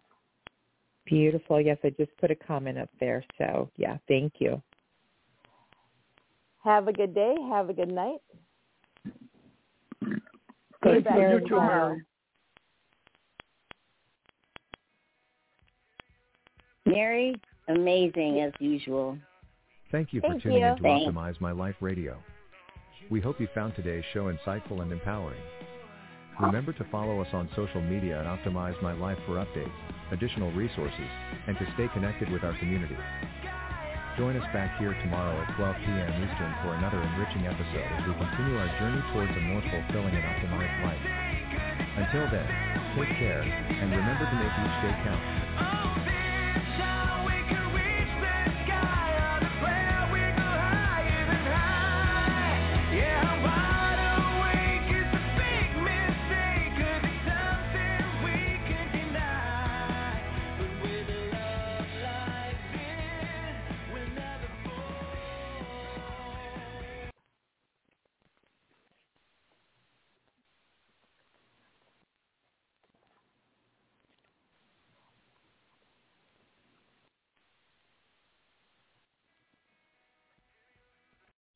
D: Beautiful. Yes, I just put a comment up there. So yeah, thank you.
C: Have a good day. Have a good night.
E: Thank you, you too,
C: tomorrow.
E: Mary.
F: Mary, amazing as usual.
G: Thank you for
C: Thank
G: tuning
C: you.
G: in to
F: Thanks.
G: Optimize My Life Radio. We hope you found today's show insightful and empowering. Remember to follow us on social media at Optimize My Life for updates, additional resources, and to stay connected with our community. Join us back here tomorrow at 12 p.m. Eastern for another enriching episode as we continue our journey towards a more fulfilling and optimized life. Until then, take care, and remember to make each day count.